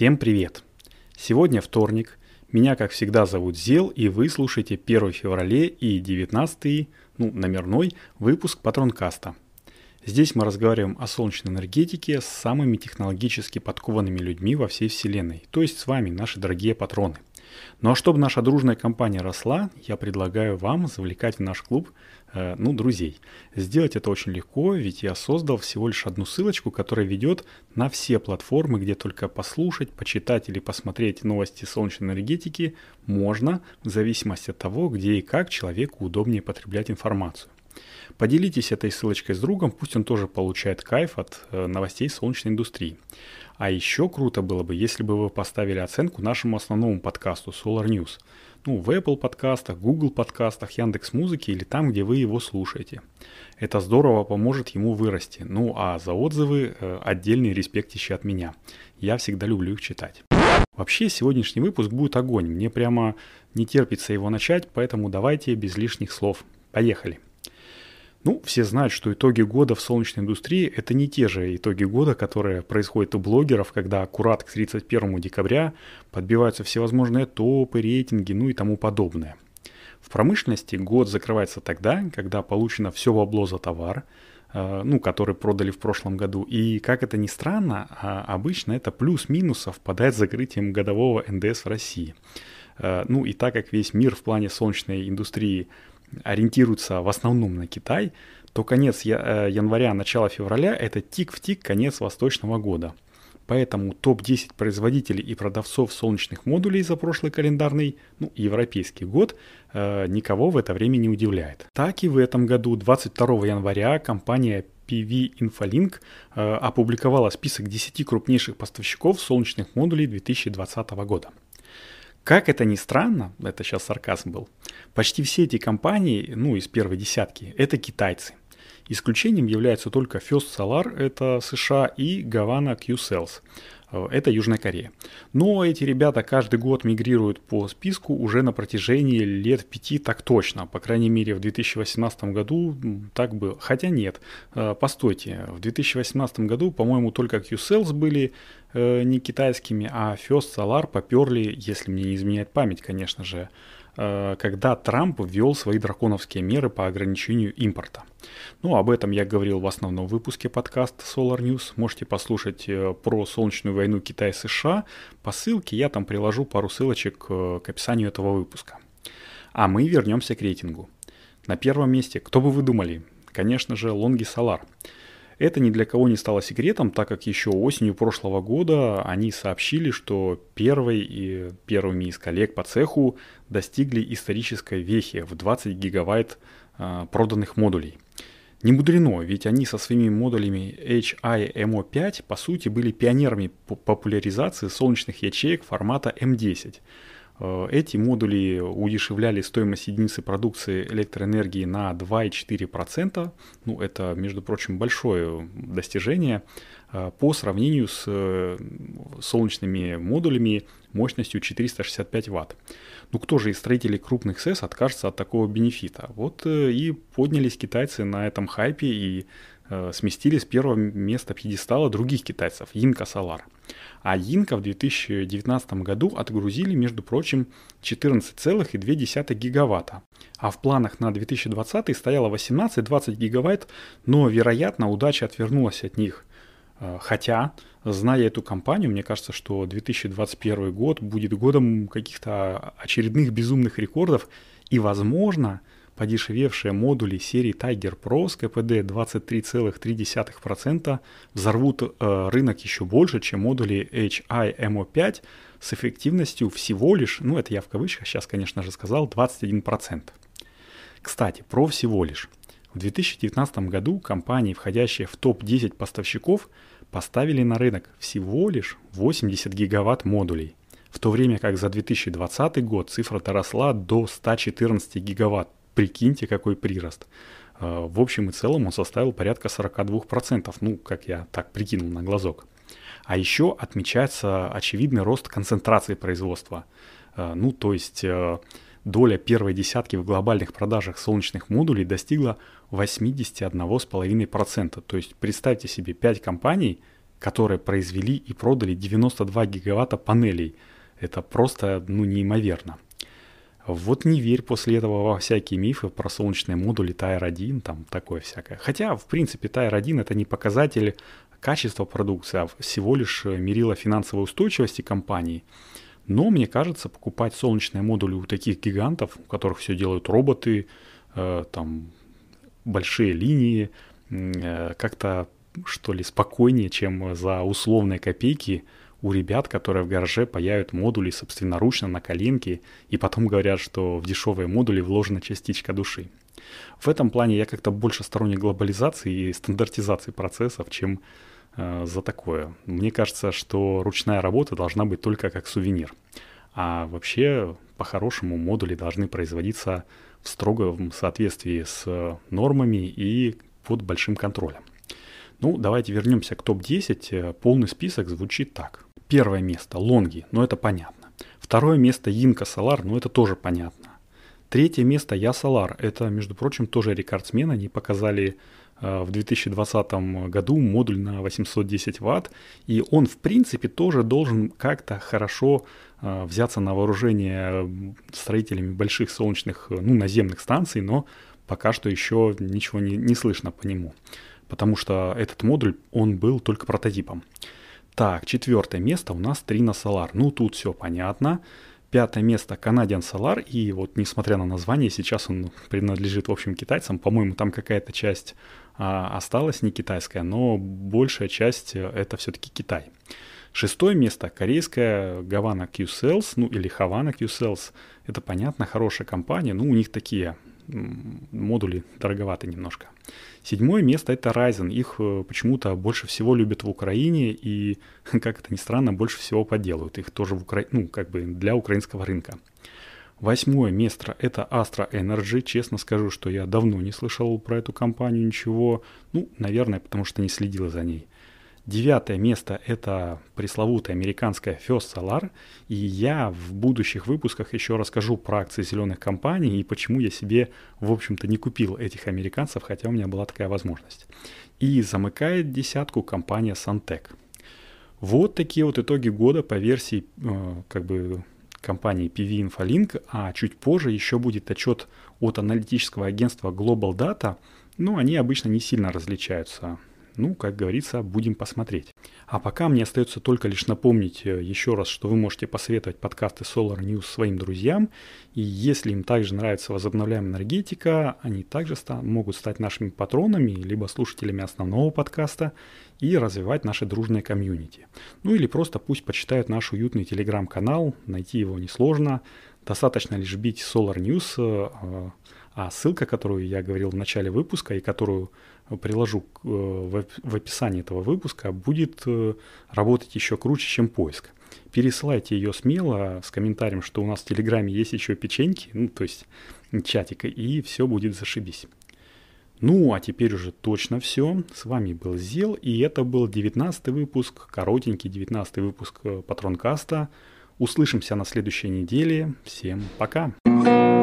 Всем привет! Сегодня вторник. Меня, как всегда, зовут Зел, и вы слушаете 1 февраля и 19 ну, номерной выпуск Патронкаста. Здесь мы разговариваем о солнечной энергетике с самыми технологически подкованными людьми во всей Вселенной, то есть с вами, наши дорогие патроны. Ну а чтобы наша дружная компания росла, я предлагаю вам завлекать в наш клуб Э, ну, друзей. Сделать это очень легко, ведь я создал всего лишь одну ссылочку, которая ведет на все платформы, где только послушать, почитать или посмотреть новости солнечной энергетики можно, в зависимости от того, где и как человеку удобнее потреблять информацию. Поделитесь этой ссылочкой с другом, пусть он тоже получает кайф от э, новостей солнечной индустрии. А еще круто было бы, если бы вы поставили оценку нашему основному подкасту Solar News – ну, в Apple подкастах, Google подкастах, Яндекс Музыке или там, где вы его слушаете. Это здорово поможет ему вырасти. Ну, а за отзывы э, отдельный респектище от меня. Я всегда люблю их читать. Вообще, сегодняшний выпуск будет огонь. Мне прямо не терпится его начать, поэтому давайте без лишних слов. Поехали. Ну, все знают, что итоги года в солнечной индустрии – это не те же итоги года, которые происходят у блогеров, когда аккурат к 31 декабря подбиваются всевозможные топы, рейтинги, ну и тому подобное. В промышленности год закрывается тогда, когда получено все бабло за товар, э, ну, который продали в прошлом году. И, как это ни странно, а обычно это плюс-минус совпадает с закрытием годового НДС в России. Э, ну и так как весь мир в плане солнечной индустрии – ориентируются в основном на Китай, то конец э, января, начало февраля – это тик в тик конец восточного года. Поэтому топ-10 производителей и продавцов солнечных модулей за прошлый календарный, ну, европейский год, э, никого в это время не удивляет. Так и в этом году, 22 января, компания PV Infolink э, опубликовала список 10 крупнейших поставщиков солнечных модулей 2020 года. Как это ни странно, это сейчас сарказм был, почти все эти компании, ну, из первой десятки, это китайцы. Исключением являются только First Solar, это США, и Gavana Q-Cells. Э, это Южная Корея. Но эти ребята каждый год мигрируют по списку уже на протяжении лет пяти так точно. По крайней мере, в 2018 году так было. Хотя нет, э, постойте, в 2018 году, по-моему, только Q-Cells были э, не китайскими, а First Solar поперли, если мне не изменяет память, конечно же, когда Трамп ввел свои драконовские меры по ограничению импорта. Ну, об этом я говорил в основном выпуске подкаста Solar News. Можете послушать э, про солнечную войну Китая-США. По ссылке я там приложу пару ссылочек э, к описанию этого выпуска. А мы вернемся к рейтингу. На первом месте, кто бы вы думали? Конечно же, Longi Solar – это ни для кого не стало секретом, так как еще осенью прошлого года они сообщили, что первой и первыми из коллег по цеху достигли исторической вехи в 20 гигабайт э, проданных модулей. Не мудрено, ведь они со своими модулями HIMO5 по сути были пионерами популяризации солнечных ячеек формата M10. Э, эти модули удешевляли стоимость единицы продукции электроэнергии на 2,4%. Ну, это, между прочим, большое достижение э, по сравнению с э, солнечными модулями мощностью 465 Вт. Ну, кто же из строителей крупных СЭС откажется от такого бенефита? Вот и поднялись китайцы на этом хайпе и сместили с первого места пьедестала других китайцев, Инка Solar – а Инка в 2019 году отгрузили, между прочим, 14,2 гигаватта. А в планах на 2020 стояло 18-20 гигаватт, но, вероятно, удача отвернулась от них. Э, хотя, зная эту компанию, мне кажется, что 2021 год будет годом каких-то очередных безумных рекордов, и, возможно, подешевевшие модули серии Tiger Pro с КПД 23,3% взорвут э, рынок еще больше, чем модули HI-MO5 с эффективностью всего лишь, ну это я в кавычках сейчас, конечно же, сказал, 21%. Кстати, про всего лишь. В 2019 году компании, входящие в топ-10 поставщиков, поставили на рынок всего лишь 80 гигаватт модулей, в то время как за 2020 год цифра доросла до 114 гигаватт, Прикиньте, какой прирост. А, в общем и целом он составил порядка 42%, ну, как я так прикинул на глазок. А еще отмечается очевидный рост концентрации производства. А, ну, то есть э, доля первой десятки в глобальных продажах солнечных модулей достигла 81,5%. То есть представьте себе 5 компаний, которые произвели и продали 92 гигаватта панелей. Это просто ну, неимоверно. Вот не верь после этого во всякие мифы про солнечные модули Тайр-1, там такое всякое. Хотя, в принципе, Тайр-1 это не показатель качества продукции, а всего лишь мерило финансовой устойчивости компании. Но мне кажется, покупать солнечные модули у таких гигантов, у которых все делают роботы, э, там большие линии, э, как-то что ли спокойнее, чем за условные копейки у ребят, которые в гараже паяют модули собственноручно на коленке и потом говорят, что в дешевые модули вложена частичка души. В этом плане я как-то больше сторонник глобализации и стандартизации процессов, чем э, за такое. Мне кажется, что ручная работа должна быть только как сувенир. А вообще, по-хорошему, модули должны производиться в строгом соответствии с нормами и под большим контролем. Ну, давайте вернемся к топ-10. Полный список звучит так. Первое место – Лонги, ну это понятно. Второе место – Инка Солар, ну это тоже понятно. Третье место – Я Солар, это, между прочим, тоже рекордсмен. Они показали э, в 2020 году модуль на 810 ватт, и он, в принципе, тоже должен как-то хорошо э, взяться на вооружение строителями больших солнечных, ну, наземных станций, но пока что еще ничего не, не слышно по нему потому что этот модуль, он был только прототипом. Так, четвертое место у нас Trina Solar. Ну, тут все понятно. Пятое место Canadian Solar. И вот, несмотря на название, сейчас он принадлежит, в общем, китайцам. По-моему, там какая-то часть а, осталась не китайская, но большая часть э, это все-таки Китай. Шестое место корейская Гавана Q-Cells, ну или Havana Q-Cells. Это понятно, хорошая компания. Ну, у них такие модули дороговаты немножко. Седьмое место это Ryzen. Их э, почему-то больше всего любят в Украине и, как это ни странно, больше всего подделывают. Их тоже в Укра... ну, как бы для украинского рынка. Восьмое место это Astra Energy. Честно скажу, что я давно не слышал про эту компанию ничего. Ну, наверное, потому что не следил за ней. Девятое место – это пресловутая американская First Solar. И я в будущих выпусках еще расскажу про акции зеленых компаний и почему я себе, в общем-то, не купил этих американцев, хотя у меня была такая возможность. И замыкает десятку компания Santec. Вот такие вот итоги года по версии э, как бы компании PV Infolink, а чуть позже еще будет отчет от аналитического агентства Global Data, но они обычно не сильно различаются ну, как говорится, будем посмотреть. А пока мне остается только лишь напомнить э, еще раз, что вы можете посоветовать подкасты Solar News своим друзьям. И если им также нравится возобновляемая энергетика, они также ста- могут стать нашими патронами, либо слушателями основного подкаста и развивать наше дружное комьюнити. Ну или просто пусть почитают наш уютный телеграм-канал, найти его несложно. Достаточно лишь бить Solar News, э, а ссылка, которую я говорил в начале выпуска и которую приложу э, в описании этого выпуска, будет э, работать еще круче, чем поиск. Пересылайте ее смело с комментарием, что у нас в Телеграме есть еще печеньки, ну, то есть чатика, и все будет зашибись. Ну, а теперь уже точно все. С вами был Зел, и это был 19 выпуск, коротенький 19 выпуск э, Патронкаста. Услышимся на следующей неделе. Всем пока! Пока.